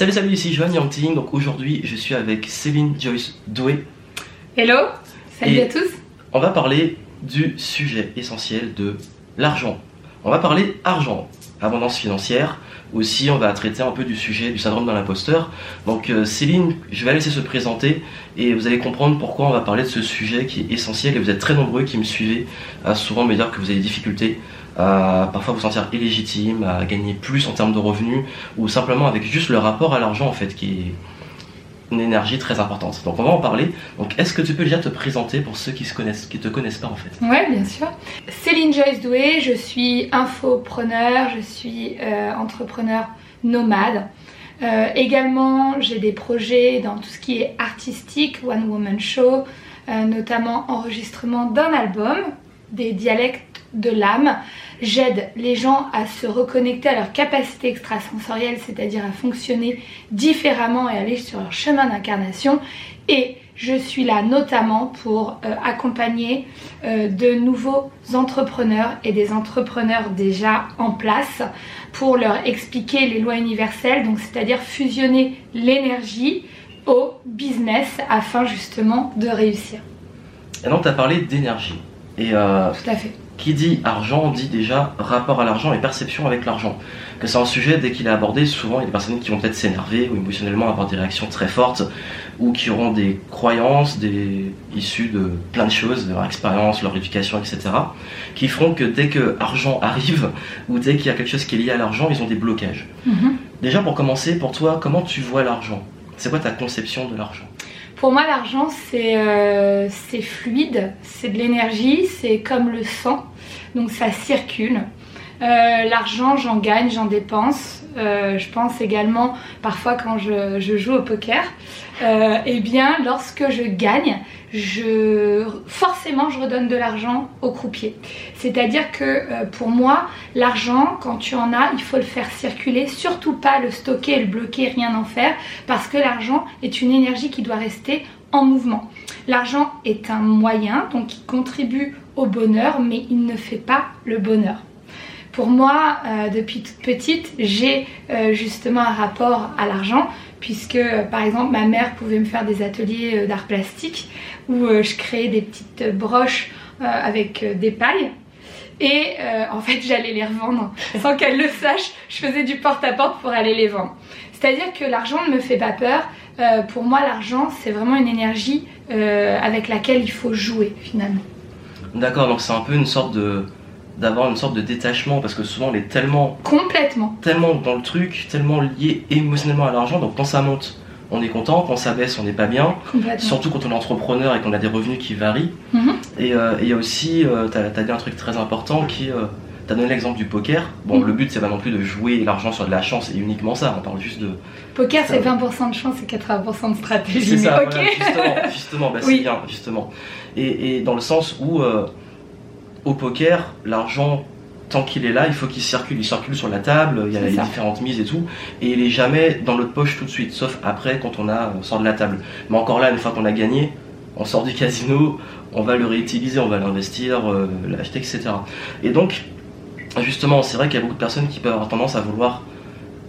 Salut, salut, ici Johan Yangting. Donc aujourd'hui, je suis avec Céline Joyce Doué. Hello, salut Et- à tous. On va parler du sujet essentiel de l'argent. On va parler argent, abondance financière. Aussi, on va traiter un peu du sujet du syndrome de l'imposteur. Donc, euh, Céline, je vais la laisser se présenter et vous allez comprendre pourquoi on va parler de ce sujet qui est essentiel. Et vous êtes très nombreux qui me suivez à souvent me dire que vous avez des difficultés à parfois vous sentir illégitime, à gagner plus en termes de revenus ou simplement avec juste le rapport à l'argent en fait qui est une énergie très importante. Donc, on va en parler. Donc, est-ce que tu peux déjà te présenter pour ceux qui se connaissent, qui te connaissent pas en fait? Ouais, bien sûr. Céline Joyce Doué, je suis infopreneur, je suis euh, entrepreneur nomade. Euh, également, j'ai des projets dans tout ce qui est artistique, One Woman Show, euh, notamment enregistrement d'un album, des dialectes de l'âme. J'aide les gens à se reconnecter à leur capacité extrasensorielle, c'est-à-dire à fonctionner différemment et aller sur leur chemin d'incarnation. Et je suis là notamment pour euh, accompagner euh, de nouveaux entrepreneurs et des entrepreneurs déjà en place pour leur expliquer les lois universelles, donc c'est-à-dire fusionner l'énergie au business afin justement de réussir. Donc, tu as parlé d'énergie. Et euh, Tout à fait. qui dit argent dit déjà rapport à l'argent et perception avec l'argent. Que c'est un sujet, dès qu'il est abordé, souvent il y a des personnes qui vont peut-être s'énerver ou émotionnellement avoir des réactions très fortes ou qui auront des croyances des... issues de plein de choses, de leur expérience, leur éducation, etc. qui feront que dès que argent arrive ou dès qu'il y a quelque chose qui est lié à l'argent, ils ont des blocages. Mhm. Déjà pour commencer, pour toi, comment tu vois l'argent? C'est quoi ta conception de l'argent? Pour moi, l'argent, c'est euh, c'est fluide, c'est de l'énergie, c'est comme le sang, donc ça circule. Euh, L'argent, j'en gagne, j'en dépense. Euh, je pense également parfois quand je, joue au poker, euh, eh bien lorsque je gagne, je forcément je redonne de l'argent au croupier. C'est-à-dire que pour moi, l'argent, quand tu en as, il faut le faire circuler, surtout pas le stocker, le bloquer, rien en faire, parce que l'argent est une énergie qui doit rester en mouvement. L'argent est un moyen, donc il contribue au bonheur, mais il ne fait pas le bonheur. Pour moi, euh, depuis toute petite, j'ai euh, justement un rapport à l'argent, puisque euh, par exemple ma mère pouvait me faire des ateliers d'art plastique où je créais des petites broches avec des pailles. Et en fait, j'allais les revendre sans qu'elle le sache. Je faisais du porte-à-porte pour aller les vendre. C'est-à-dire que l'argent ne me fait pas peur. Pour moi, l'argent, c'est vraiment une énergie avec laquelle il faut jouer finalement. D'accord, donc c'est un peu une sorte de d'avoir une sorte de détachement parce que souvent on est tellement Complètement. tellement dans le truc, tellement lié émotionnellement à l'argent, donc quand ça monte, on est content, quand ça baisse, on n'est pas bien, Complètement. surtout quand on est entrepreneur et qu'on a des revenus qui varient. Mhm. Et euh, et il y a aussi, euh, t'as as dit un truc très important qui est, euh, t'as donné l'exemple du poker. Bon, Mhm. le but c'est pas non plus de jouer l'argent sur de la chance et uniquement ça, on parle juste de. Poker, c'est va. 20% de chance et 80% de stratégie. C'est ça, voilà, justement, justement, bah, c'est bien, justement. Et, et dans le sens où, euh, au poker, l'argent, tant qu'il est là, il faut qu'il circule. Il circule sur la table, il y a les ça. différentes mises et tout, et il est jamais dans notre poche tout de suite, sauf après quand on, a, on sort de la table. Mais encore là, une fois qu'on a gagné, on sort du casino, on va le réutiliser, on va l'investir, euh, l'acheter, etc. Et donc, justement, c'est vrai qu'il y a beaucoup de personnes qui peuvent avoir tendance à vouloir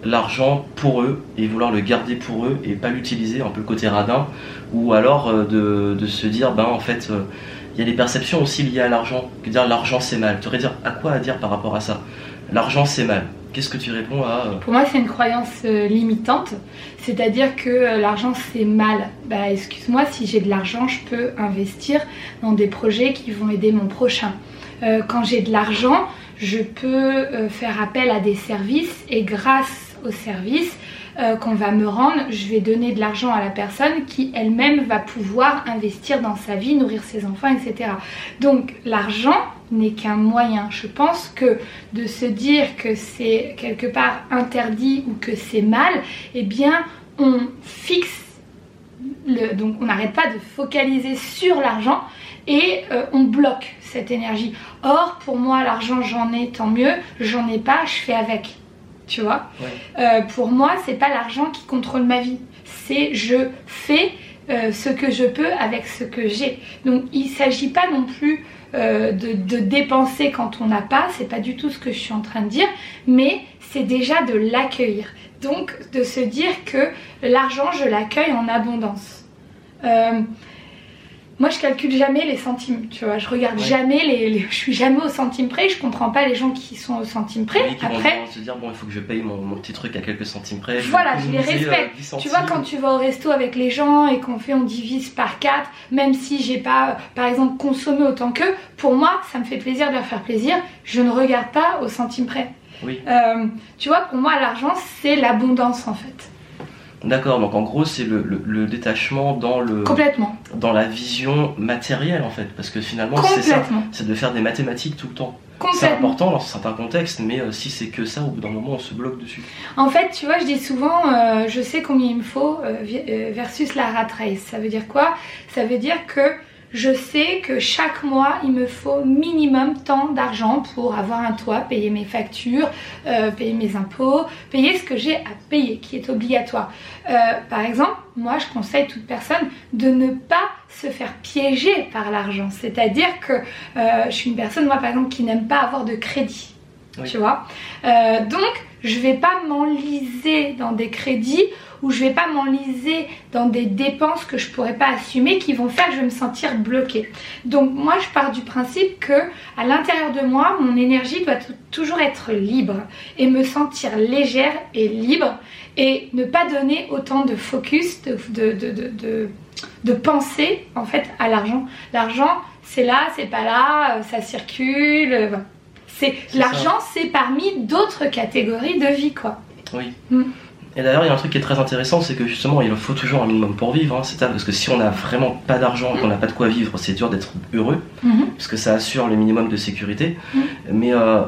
l'argent pour eux et vouloir le garder pour eux et pas l'utiliser, un peu le côté radin, ou alors euh, de, de se dire, ben en fait, euh, il y a des perceptions aussi liées à l'argent, dire l'argent c'est mal. Tu aurais dire à quoi à dire par rapport à ça? L'argent c'est mal. Qu'est-ce que tu réponds à euh, Pour moi, c'est une croyance euh, limitante, c'est-à-dire que euh, l'argent c'est mal. Bah, excuse-moi, si j'ai de l'argent, je peux investir dans des projets qui vont aider mon prochain. Quand j'ai de l'argent, je peux faire appel à des services et grâce aux services euh, qu'on va me rendre, je vais donner de l'argent à la personne qui elle-même va pouvoir investir dans sa vie, nourrir ses enfants, etc. Donc l'argent n'est qu'un moyen. Je pense que de se dire que c'est quelque part interdit ou que c'est mal, eh bien on fixe, le, donc on n'arrête pas de focaliser sur l'argent et euh, on bloque cette énergie. Or pour moi l'argent j'en ai tant mieux, j'en ai pas, je fais avec. Tu vois Ouais. Euh, Pour moi c'est pas l'argent qui contrôle ma vie, c'est je fais euh, ce que je peux avec ce que j'ai. Donc il s'agit pas non plus euh, de, de dépenser quand on n'a pas, c'est pas du tout ce que je suis en train de dire, mais c'est déjà de l'accueillir. Donc de se dire que l'argent, je l'accueille en abondance. Moi, je calcule jamais les centimes, tu vois. Je regarde jamais les, Je suis jamais au centime près. Je comprends pas les gens qui sont au centime près. qui Après, vont se dire bon, il faut que je paye mon, petit truc à quelques centimes près. Voilà, je les respecte. Euh, tu vois, quand tu vas au resto avec les gens et qu'on fait, on divise par quatre, même si j'ai pas, par exemple, consommé autant qu'eux, pour moi, ça me fait plaisir de leur faire plaisir. Je ne regarde pas au centime près. Oui. Euh, tu vois, pour moi, l'argent, c'est l'abondance en fait. D'accord, donc en gros c'est le, détachement dans le complètement dans la vision matérielle en fait, parce que finalement c'est ça, c'est de faire des mathématiques tout le temps. C'est important dans certains contextes, mais euh, si c'est que ça, au bout d'un moment on se bloque dessus. En fait, tu vois, je dis souvent, euh, je sais combien il me faut versus la rat race. Ça veut dire quoi? Ça veut dire que je sais que chaque mois, il me faut minimum tant d'argent pour avoir un toit, payer mes factures, euh, payer mes impôts, payer ce que j'ai à payer, qui est obligatoire. Euh, par exemple, moi, je conseille toute personne de ne pas se faire piéger par l'argent. C'est-à-dire que euh, je suis une personne, moi, par exemple, qui n'aime pas avoir de crédit. Tu vois? Donc, je vais pas m'enliser dans des crédits où je vais pas m'enliser dans des dépenses que je pourrais pas assumer qui vont faire que je vais me sentir bloquée. Donc moi je pars du principe que à l'intérieur de moi, mon énergie doit toujours être libre et me sentir légère et libre et ne pas donner autant de focus, de, de, de, de penser en fait à l'argent. L'argent c'est là, c'est pas là, ça circule. C'est l'argent, c'est parmi d'autres catégories de vie, quoi. Oui. Mm. Et d'ailleurs, il y a un truc qui est très intéressant, c'est que justement, il faut toujours un minimum pour vivre. Hein, c'est ça, parce que si on n'a vraiment pas d'argent, qu'on n'a pas de quoi vivre, c'est dur d'être heureux, mhm. parce que ça assure le minimum de sécurité. Mhm. Mais euh,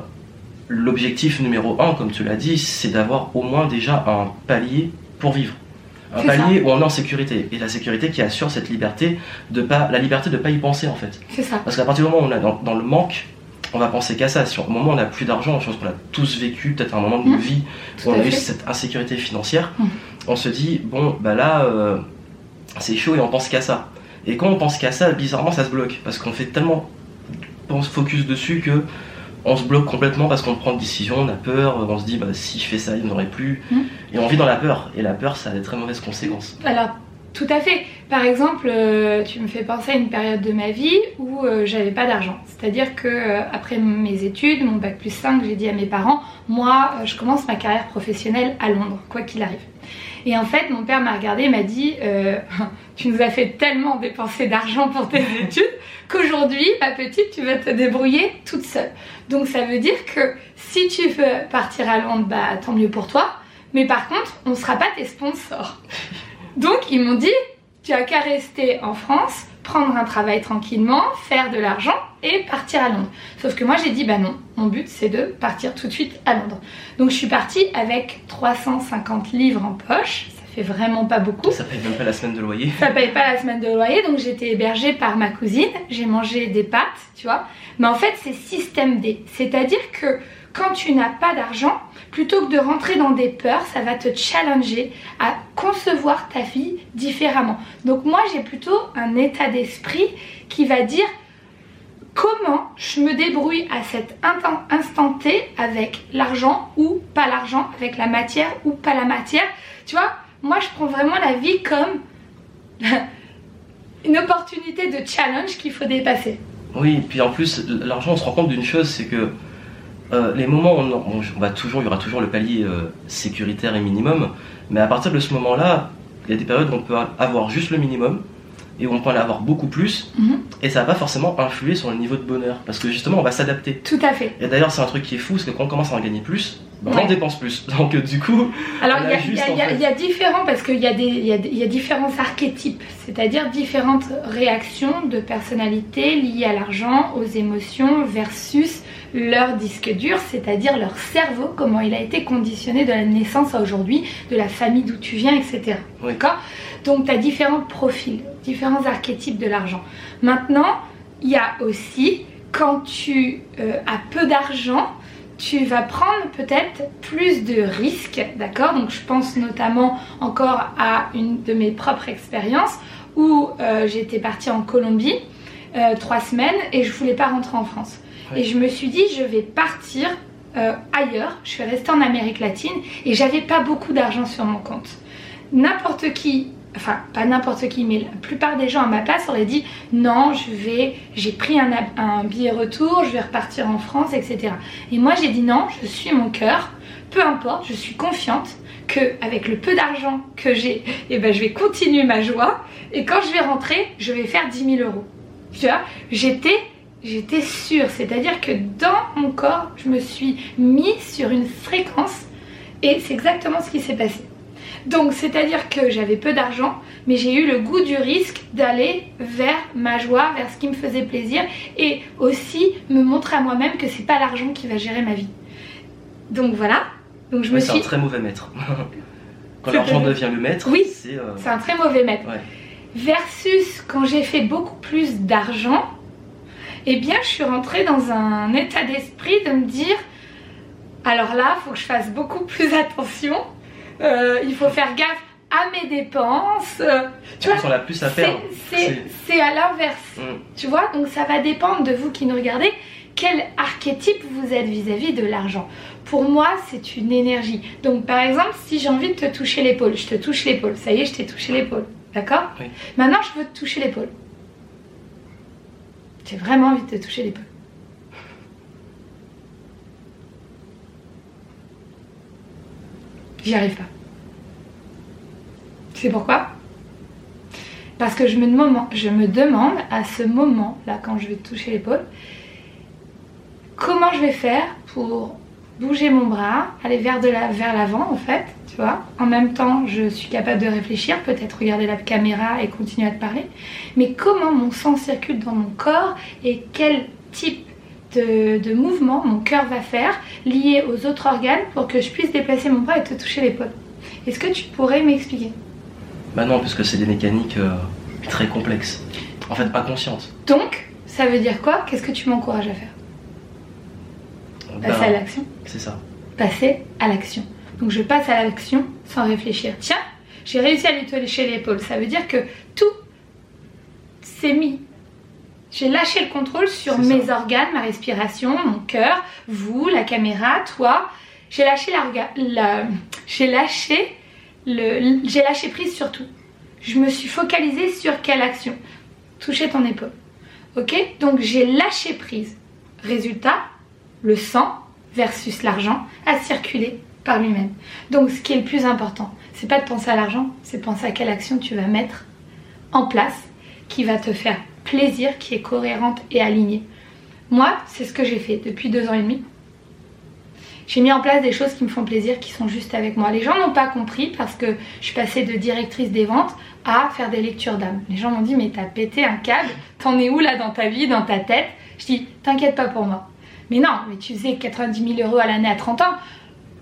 l'objectif numéro un, comme tu l'as dit, c'est d'avoir au moins déjà un palier pour vivre. Un palier où on est en sécurité. Et la sécurité qui assure cette liberté de pas, la liberté de pas y penser en fait. C'est ça. Parce qu'à partir du moment où on est dans le manque, on va penser qu'à ça. Si au moment où on n'a plus d'argent, je pense qu'on a tous vécu peut-être un moment de mmh. vie où on a eu cette insécurité financière, mmh. on se dit, bon, bah là, euh, c'est chaud et on pense qu'à ça. Et quand on pense qu'à ça, bizarrement, ça se bloque. Parce qu'on fait tellement on se focus dessus que on se bloque complètement parce qu'on prend une décision, on a peur, on se dit bah, si je fais ça, il n'y en aurait plus. Mmh. Et on vit dans la peur. Et la peur, ça a des très mauvaises conséquences. Alors, tout à fait. Par exemple, euh, tu me fais penser à une période de ma vie où euh, j'avais pas d'argent. C'est-à-dire que euh, après mes études, mon bac plus 5, j'ai dit à mes parents, moi, je commence ma carrière professionnelle à Londres, quoi qu'il arrive. Et en fait, mon père m'a regardé et m'a dit, tu nous as fait tellement dépenser d'argent pour tes études qu'aujourd'hui, ma petite, tu vas te débrouiller toute seule. Donc ça veut dire que si tu veux partir à Londres, bah tant mieux pour toi. Mais par contre, on ne sera pas tes sponsors. Donc ils m'ont dit, tu as qu'à rester en France, prendre un travail tranquillement, faire de l'argent et partir à Londres. Sauf que moi j'ai dit bah non, mon but c'est de partir tout de suite à Londres. Donc je suis partie avec 350 livres en poche, ça fait vraiment pas beaucoup. Ça paye même pas la semaine de loyer. Ça paye pas la semaine de loyer, donc j'étais hébergée par ma cousine, j'ai mangé des pâtes, tu vois. Mais en fait c'est système D, c'est-à-dire que quand tu n'as pas d'argent, plutôt que de rentrer dans des peurs, ça va te challenger à concevoir ta vie différemment. Donc moi, j'ai plutôt un état d'esprit qui va dire comment je me débrouille à cet instant T avec l'argent ou pas l'argent, avec la matière ou pas la matière. Tu vois, moi, je prends vraiment la vie comme une opportunité de challenge qu'il faut dépasser. Oui, puis en plus, l'argent, on se rend compte d'une chose, c'est que euh, les moments où on, va toujours, il y aura toujours le palier euh, sécuritaire et minimum, mais à partir de ce moment-là, il y a des périodes où on peut avoir juste le minimum et où on peut en avoir beaucoup plus, mhm. et ça va pas forcément influer sur le niveau de bonheur, parce que justement on va s'adapter. Tout à fait. Et d'ailleurs c'est un truc qui est fou, c'est que quand on commence à en gagner plus, ben, on en dépense plus. Donc du coup... Alors il y, y, a différents, parce qu'il y, y, a différents archétypes, c'est-à-dire différentes réactions de personnalité liées à l'argent, aux émotions, versus leur disque dur, c'est-à-dire leur cerveau, comment il a été conditionné de la naissance à aujourd'hui, de la famille d'où tu viens, etc. D'accord? Donc tu as différents profils, différents archétypes de l'argent. Maintenant, il y a aussi, quand tu euh, as peu d'argent, tu vas prendre peut-être plus de risques, d'accord? Donc je pense notamment encore à une de mes propres expériences où euh, j'étais partie en Colombie euh, trois semaines et je voulais pas rentrer en France. Et je me suis dit, je vais partir euh, ailleurs, je suis restée en Amérique latine et j'avais pas beaucoup d'argent sur mon compte. N'importe qui, enfin pas n'importe qui, mais la plupart des gens à ma place auraient dit non, je vais, j'ai pris un, un billet retour, je vais repartir en France, etc. Et moi j'ai dit non, je suis mon cœur, peu importe, je suis confiante que avec le peu d'argent que j'ai, eh ben, je vais continuer ma joie et quand je vais rentrer, je vais faire 10 000 euros. Tu vois, j'étais j'étais sûre, c'est-à-dire que dans mon corps, je me suis mis sur une fréquence et c'est exactement ce qui s'est passé. Donc, c'est-à-dire que j'avais peu d'argent, mais j'ai eu le goût du risque d'aller vers ma joie, vers ce qui me faisait plaisir et aussi me montrer à moi-même que c'est pas l'argent qui va gérer ma vie. Donc voilà. Donc je me C'est suis un très mauvais maître. Quand l'argent devient le maître, Oui. c'est. euh, c'est un très mauvais maître. Ouais. Versus quand j'ai fait beaucoup plus d'argent, eh bien je suis rentrée dans un état d'esprit de me dire alors là, il faut que je fasse beaucoup plus attention. Euh, il faut faire gaffe à mes dépenses. Euh, tu vois, on a plus à perdre. c'est à l'inverse. Mm. Tu vois, donc ça va dépendre de vous qui nous regardez. Quel archétype vous êtes vis-à-vis de l'argent Pour moi, c'est une énergie. Donc, par exemple, si j'ai envie de te toucher l'épaule, je te touche l'épaule. Ça y est, je t'ai touché l'épaule. D'accord? Oui. Maintenant, je veux te toucher l'épaule. J'ai vraiment envie de te toucher l'épaule. J'y arrive pas. Tu sais pourquoi? Parce que je me, demande, à ce moment-là, quand je vais te toucher l'épaule, comment je vais faire pour bouger mon bras, aller vers de la, vers l'avant en fait, tu vois. En même temps, je suis capable de réfléchir, peut-être regarder la caméra et continuer à te parler. Mais comment mon sang circule dans mon corps et quel type de, de mouvement mon cœur va faire lié aux autres organes pour que je puisse déplacer mon bras et te toucher l'épaule? Est-ce que tu pourrais m'expliquer? Bah non, parce que c'est des mécaniques euh, très complexes. En fait, pas conscientes. Donc, ça veut dire quoi? Qu'est-ce que tu m'encourages à faire? Passer à l'action c'est ça. passer à l'action. Donc je passe à l'action sans réfléchir. Tiens, j'ai réussi à lui toucher l'épaule. Ça veut dire que tout s'est mis. J'ai lâché le contrôle sur ça. mes organes, ma respiration, mon cœur, vous, la caméra, toi. J'ai lâché la, la- j'ai lâché le, j'ai lâché prise sur tout. Je me suis focalisée sur quelle action? Toucher ton épaule. Ok? Donc j'ai lâché prise. Résultat, le sang versus l'argent a circulé par lui-même. Donc ce qui est le plus important, c'est pas de penser à l'argent, c'est penser à quelle action tu vas mettre en place qui va te faire plaisir, qui est cohérente et alignée. Moi, c'est ce que j'ai fait depuis deux ans et demi. J'ai mis en place des choses qui me font plaisir, qui sont juste avec moi. Les gens n'ont pas compris parce que je suis passée de directrice des ventes à faire des lectures d'âme. Les gens m'ont dit mais t'as pété un câble, t'en es où là dans ta vie, dans ta tête? Je dis t'inquiète pas pour moi. Mais non, mais tu faisais 90 000 euros à l'année à 30 ans.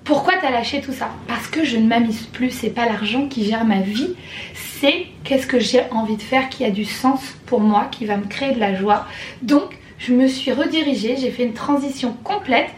Pourquoi t'as lâché tout ça? Parce que je ne m'amuse plus, c'est pas l'argent qui gère ma vie, c'est qu'est-ce que j'ai envie de faire qui a du sens pour moi, qui va me créer de la joie. Donc je me suis redirigée, j'ai fait une transition complète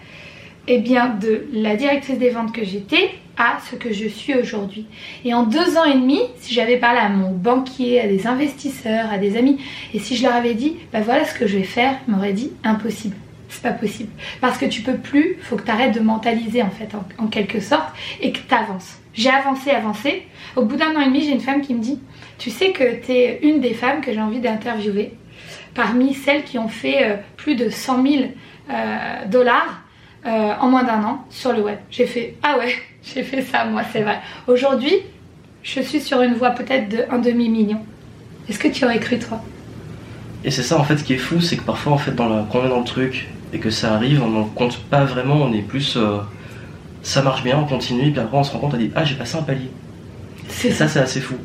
eh bien, de la directrice des ventes que j'étais à ce que je suis aujourd'hui. Et en deux ans et demi, si j'avais parlé à mon banquier, à des investisseurs, à des amis, et si je leur avais dit, bah voilà ce que je vais faire, ils m'auraient dit impossible. C'est pas possible. Parce que tu peux plus, faut que tu arrêtes de mentaliser en fait, en, quelque sorte, et que tu avances. J'ai avancé, avancé. Au bout d'un an et demi, j'ai une femme qui me dit, tu sais que tu es une des femmes que j'ai envie d'interviewer parmi celles qui ont fait euh, plus de 100 000 euh, dollars euh, en moins d'un an sur le web. J'ai fait ah ouais, j'ai fait ça moi, c'est vrai. Aujourd'hui, je suis sur une voie peut-être de un demi million. Est-ce que tu aurais cru toi? Et c'est ça en fait qui est fou, c'est que parfois en fait dans la... quand on est dans le truc et que ça arrive, on n'en compte pas vraiment, on est plus euh, ça marche bien, on continue, puis après on se rend compte, on dit ah j'ai passé un palier. C'est Et ça c'est assez fou.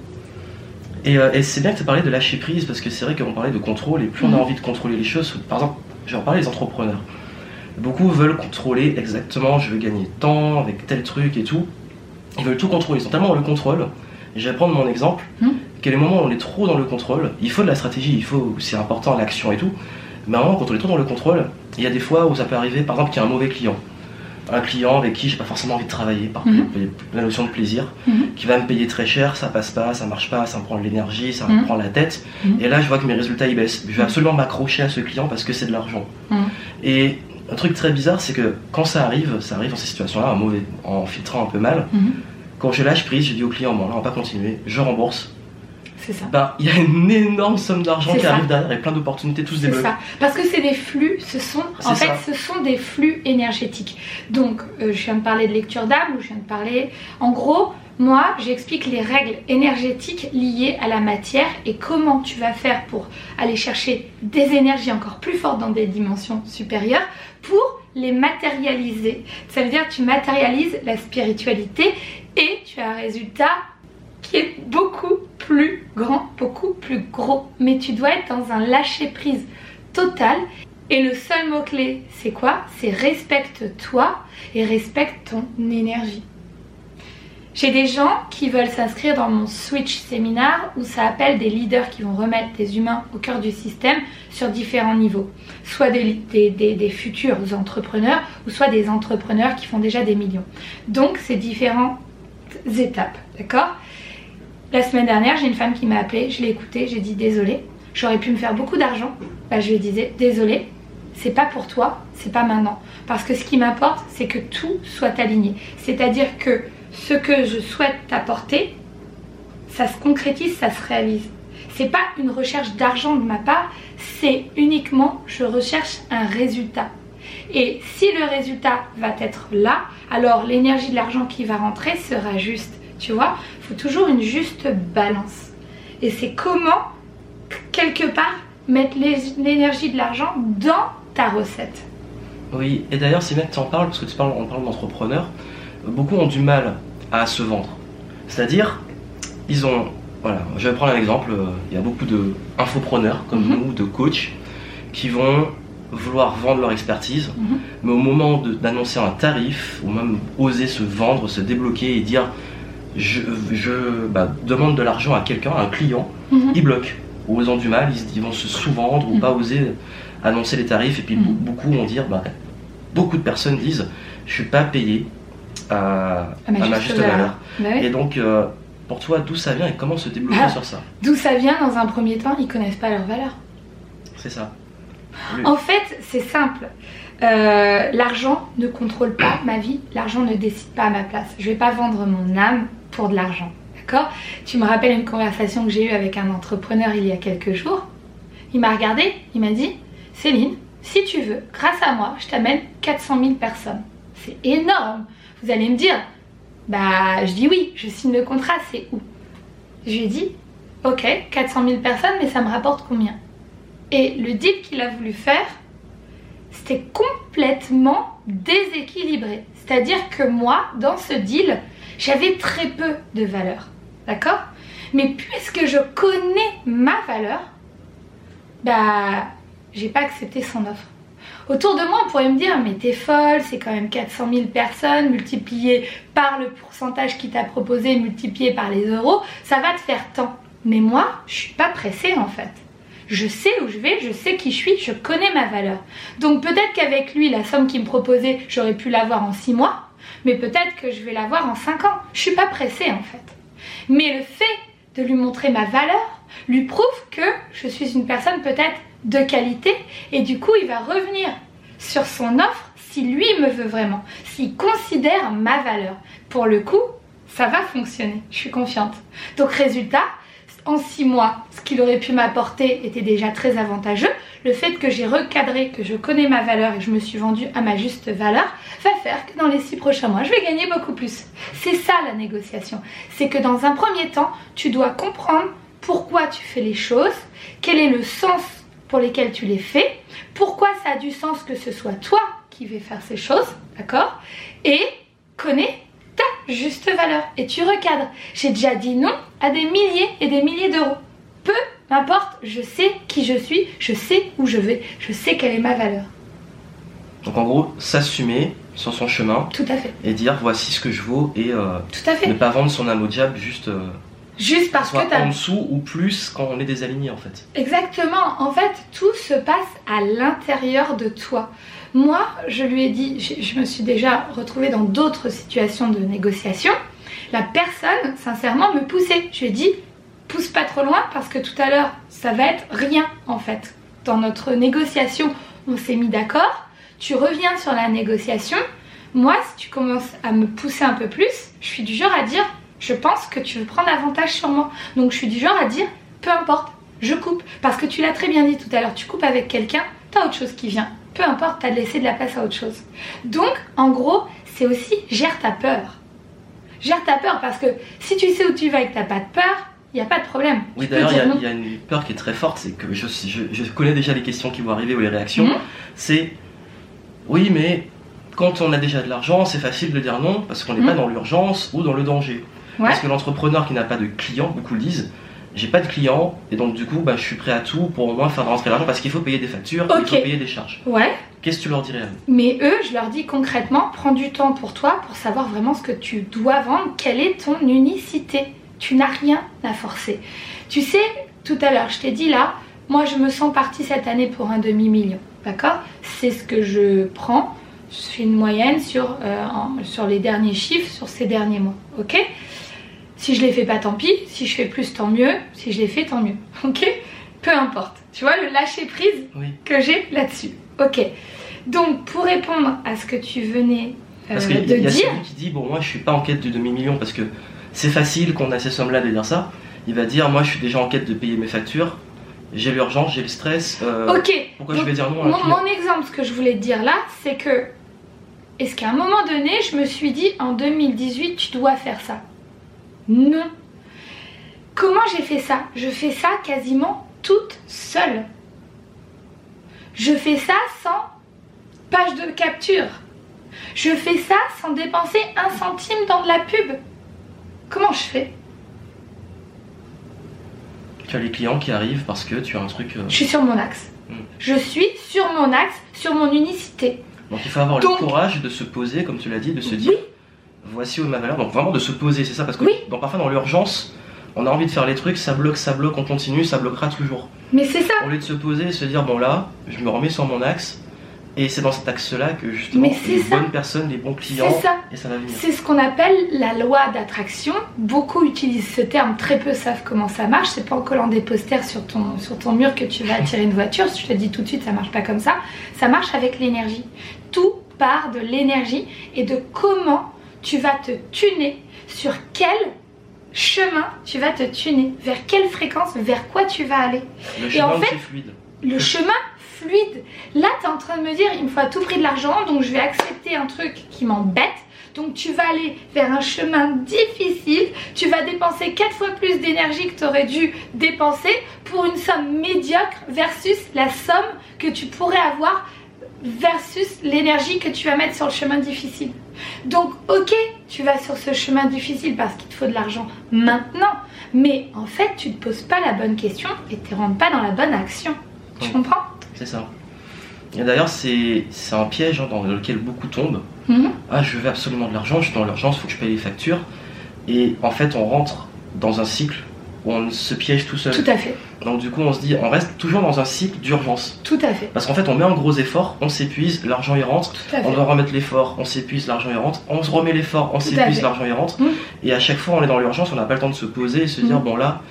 Et, euh, et c'est bien que tu parlé de lâcher prise parce que c'est vrai qu'on parlait de contrôle et plus on a Mhm. envie de contrôler les choses, par exemple, je vais en parler des entrepreneurs. Beaucoup veulent contrôler exactement, je veux gagner tant avec tel truc et tout. Ils veulent tout contrôler, ils sont tellement dans le contrôle. Et je vais prendre mon exemple. Mhm. Quel est le moment où on est trop dans le contrôle? Il faut de la stratégie, il faut, c'est important l'action et tout. Mais à un moment, quand on est trop dans le contrôle, il y a des fois où ça peut arriver, par exemple, qu'il y a un mauvais client. Un client avec qui j'ai pas forcément envie de travailler, par Mhm. la notion de plaisir, Mhm. qui va me payer très cher, ça passe pas, ça marche pas, ça me prend de l'énergie, ça me Mhm. prend la tête. Et là, je vois que mes résultats ils baissent. Je vais absolument m'accrocher à ce client parce que c'est de l'argent. Et un truc très bizarre, c'est que quand ça arrive, ça arrive dans ces situations-là, en, mauvais, en filtrant un peu mal. Quand je lâche prise, je dis au client, bon là on va pas continuer, je rembourse. Ça. Ben, il y a une énorme somme d'argent qui ça. arrive derrière et plein d'opportunités, C'est débloque. ça. Parce que c'est des flux, ce sont, en fait, ça. ce sont des flux énergétiques. Donc, euh, je viens de parler de lecture d'âme, ou je viens de parler. En gros, moi, j'explique les règles énergétiques liées à la matière et comment tu vas faire pour aller chercher des énergies encore plus fortes dans des dimensions supérieures pour les matérialiser. Ça veut dire que tu matérialises la spiritualité et tu as un résultat qui est beaucoup plus grand, beaucoup plus gros. Mais tu dois être dans un lâcher-prise total. Et le seul mot-clé, c'est quoi? C'est respecte-toi et respecte ton énergie. J'ai des gens qui veulent s'inscrire dans mon Switch séminaire où ça appelle des leaders qui vont remettre des humains au cœur du système sur différents niveaux. Soit des, des- futurs entrepreneurs ou soit des entrepreneurs qui font déjà des millions. Donc, c'est différentes étapes, d'accord? La semaine dernière, j'ai une femme qui m'a appelée, je l'ai écoutée, j'ai dit désolé, j'aurais pu me faire beaucoup d'argent. Bah, je lui disais désolé, c'est pas pour toi, c'est pas maintenant. Parce que ce qui m'importe, c'est que tout soit aligné. C'est-à-dire que ce que je souhaite t'apporter, ça se concrétise, ça se réalise. C'est pas une recherche d'argent de ma part, c'est uniquement je recherche un résultat. Et si le résultat va être là, alors l'énergie de l'argent qui va rentrer sera juste. Tu vois, il faut toujours une juste balance. Et c'est comment, quelque part, mettre l'énergie de l'argent dans ta recette. Oui, et d'ailleurs, si mec, tu en parles, parce que tu parles, on parle d'entrepreneurs, beaucoup ont du mal à se vendre. C'est-à-dire, ils ont. Voilà, je vais prendre un exemple. euh, Il y a beaucoup de infopreneurs comme Mhm. nous, de coachs, qui vont vouloir vendre leur expertise, Mhm. mais au moment d'annoncer un tarif, ou même oser se vendre, se débloquer et dire je, je bah, demande de l'argent à quelqu'un, à un client, Mhm. ils bloquent. Ou ils ont du mal, ils, vont se sous-vendre ou Mhm. pas oser annoncer les tarifs. Et puis Mhm. be- beaucoup vont dire, bah, beaucoup de personnes disent, je suis pas payé à, À ma à ma juste juste valeur. Bah. Et donc, euh, pour toi, d'où ça vient et comment se débloquer Ah. sur ça D'où ça vient dans un premier temps, ils connaissent pas leur valeur. C'est ça. En fait, c'est simple. Euh, l'argent ne contrôle pas ma vie, l'argent ne décide pas à ma place. Je vais pas vendre mon âme pour de l'argent. D'accord? Tu me rappelles une conversation que j'ai eue avec un entrepreneur il y a quelques jours. Il m'a regardé, il m'a dit Céline, si tu veux, grâce à moi, je t'amène 400 000 personnes. C'est énorme. Vous allez me dire Bah, je dis oui, je signe le contrat, c'est où? Je lui ai dit Ok, 400 000 personnes, mais ça me rapporte combien? Et le deal qu'il a voulu faire, c'était complètement déséquilibré. C'est-à-dire que moi, dans ce deal, j'avais très peu de valeur. D'accord? Mais puisque je connais ma valeur, bah, j'ai pas accepté son offre. Autour de moi, on pourrait me dire, mais t'es folle, c'est quand même 400 000 personnes, multiplié par le pourcentage qu'il t'a proposé, multiplié par les euros, ça va te faire tant. Mais moi, je suis pas pressée en fait. Je sais où je vais, je sais qui je suis, je connais ma valeur. Donc peut-être qu'avec lui, la somme qu'il me proposait, j'aurais pu l'avoir en 6 mois, peut-être que je vais l'avoir en 5 ans. Je suis pas pressée en fait. Mais le fait de lui montrer ma valeur lui prouve que je suis une personne peut-être de qualité et du coup il va revenir sur son offre si lui me veut vraiment, s'il considère ma valeur. Pour le coup, ça va fonctionner, je suis confiante. Donc résultat, en six mois, ce qu'il aurait pu m'apporter était déjà très avantageux. Le fait que j'ai recadré, que je connais ma valeur et que je me suis vendue à ma juste valeur, va faire que dans les six prochains mois, je vais gagner beaucoup plus. C'est ça la négociation. C'est que dans un premier temps, tu dois comprendre pourquoi tu fais les choses, quel est le sens pour lesquels tu les fais, pourquoi ça a du sens que ce soit toi qui vais faire ces choses, d'accord? Et connais ta juste valeur et tu recadres. J'ai déjà dit non à des milliers et des milliers d'euros. Peu m'importe, je sais qui je suis, je sais où je vais, je sais quelle est ma valeur. Donc en gros, s'assumer sur son chemin Tout à fait, et dire voici ce que je vaux et euh, tout à ne fait. pas vendre son âme au diable juste euh, Juste parce soit que t'as en dessous ou plus quand on est désaligné en fait. Exactement. En fait, tout se passe à l'intérieur de toi. Moi, je lui ai dit, je, me suis déjà retrouvée dans d'autres situations de négociation. La personne, sincèrement, me poussait. Je lui ai dit, pousse pas trop loin parce que tout à l'heure, ça va être rien en fait. Dans notre négociation, on s'est mis d'accord. tu reviens sur la négociation. Moi, si tu commences à me pousser un peu plus, je suis du genre à dire je pense que tu veux prendre avantage sur moi. Donc je suis du genre à dire peu importe, je coupe. Parce que tu l'as très bien dit tout à l'heure, tu coupes avec quelqu'un, t'as autre chose qui vient. Peu importe, t'as laissé de la place à autre chose. Donc en gros, c'est aussi gère ta peur. Gère ta peur parce que si tu sais où tu vas et que t'as pas de peur, il n'y a pas de problème. Oui, d'ailleurs, il y, a une peur qui est très forte, c'est que je, je, connais déjà les questions qui vont arriver ou les réactions. Mhm. C'est oui, mais quand on a déjà de l'argent, c'est facile de dire non parce qu'on n'est pas mhm. dans l'urgence ou dans le danger. Parce que l'entrepreneur qui n'a pas de clients, beaucoup le disent, j'ai pas de clients et donc du coup bah, je suis prêt à tout pour au moins faire rentrer l'argent parce qu'il faut payer des factures, il faut payer des charges. Ouais. Qu'est-ce que tu leur dirais Mais eux, je leur dis concrètement, prends du temps pour toi pour savoir vraiment ce que tu dois vendre, quelle est ton unicité. Tu n'as rien à forcer. Tu sais, tout à l'heure, je t'ai dit là, moi je me sens partie cette année pour un demi-million. D'accord? C'est ce que je prends. Je fais une moyenne sur, euh, sur les derniers chiffres, sur ces derniers mois. Ok? Si je les fais pas, tant pis. Si je fais plus, tant mieux. Si je les fais, tant mieux. Ok? Peu importe. Tu vois le lâcher prise que j'ai là-dessus. Ok. Donc pour répondre à ce que tu venais euh, parce de dire. Il y a celui qui dit Bon, moi je suis pas en quête du demi-million parce que c'est facile qu'on a ces sommes-là de dire ça. Il va dire Moi je suis déjà en quête de payer mes factures j'ai l'urgence, j'ai le stress. Euh, ok. Pourquoi je vais dire non à mon, mon exemple, ce que je voulais te dire là, c'est que est-ce qu'à un moment donné, je me suis dit en 2018, tu dois faire ça? Non. Comment j'ai fait ça? Je fais ça quasiment toute seule. Je fais ça sans page de capture. Je fais ça sans dépenser un centime dans de la pub. Comment je fais? Tu as les clients qui arrivent parce que tu as un truc. Euh, je suis sur mon axe. Hmm. Je suis sur mon axe, sur mon unicité. Donc il faut avoir le courage de se poser, comme tu l'as dit, de se dire voici où est ma valeur. Donc vraiment de se poser, c'est ça Parce que parfois dans l'urgence, on a envie de faire les trucs, ça bloque, ça bloque, on continue, ça bloquera toujours. Mais c'est ça. Au lieu de se poser et se dire bon là, je me remets sur mon axe, et c'est dans cet axe-là que justement les bonnes personnes, les bons clients, et ça va venir. C'est ce qu'on appelle la loi d'attraction. Beaucoup utilisent ce terme, très peu savent comment ça marche. C'est pas en collant des posters sur ton, sur ton mur que tu vas attirer une voiture. Je te dis tout de suite, ça marche pas comme ça. Ça marche avec l'énergie. Tout part de l'énergie et de comment tu vas te tuner, sur quel chemin tu vas te tuner, vers quelle fréquence, vers quoi tu vas aller? Le chemin en fait, fluide. Le chemin fluide. Là, tu es en train de me dire, il me faut à tout prix de l'argent, donc je vais accepter un truc qui m'embête. Donc tu vas aller vers un chemin difficile, tu vas dépenser 4 fois plus d'énergie que tu aurais dû dépenser pour une somme médiocre versus la somme que tu pourrais avoir versus l'énergie que tu vas mettre sur le chemin difficile. Donc ok, tu vas sur ce chemin difficile parce qu'il te faut de l'argent maintenant, mais en fait tu ne te poses pas la bonne question et tu ne rentres pas dans la bonne action. Tu comprends? C'est ça. Et d'ailleurs, c'est un piège hein, dans lequel beaucoup tombent. Mhm. Ah, je veux absolument de l'argent, je suis dans l'urgence, il faut que je paye les factures. Et en fait, on rentre dans un cycle on se piège tout seul. Tout à fait. Donc du coup, on se dit, on reste toujours dans un cycle d'urgence. Tout à fait. Parce qu'en fait, on met un gros effort, on s'épuise, l'argent y rentre. On doit remettre l'effort, on s'épuise, l'argent y rentre. On se remet l'effort, on s'épuise, l'argent y rentre. Mhm. Et à chaque fois, on est dans l'urgence, on n'a pas le temps de se poser et se dire, mhm. bon là,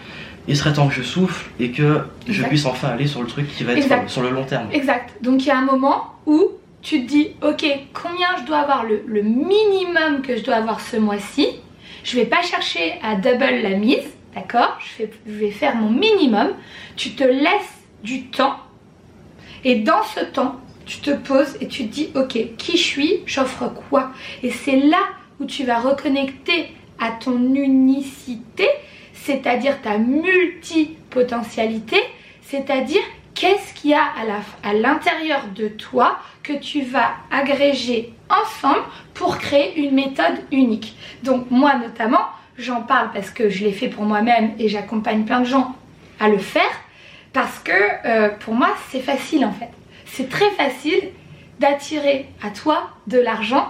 il serait temps que je souffle et que je puisse enfin aller sur le truc qui va être sur le long terme. Exact. Donc il y a un moment où tu te dis, ok, combien je dois avoir le, minimum que je dois avoir ce mois-ci? Je vais pas chercher à double la mise, d'accord? Je, vais faire mon minimum. Tu te laisses du temps et dans ce temps, tu te poses et tu te dis, ok, qui je suis? J'offre quoi? Et c'est là où tu vas reconnecter à ton unicité c'est-à-dire ta multipotentialité, c'est-à-dire qu'est-ce qu'il y a à l'intérieur de toi que tu vas agréger ensemble pour créer une méthode unique. Donc moi notamment, j'en parle parce que je l'ai fait pour moi-même et j'accompagne plein de gens à le faire parce que euh, pour moi c'est facile en fait. C'est très facile d'attirer à toi de l'argent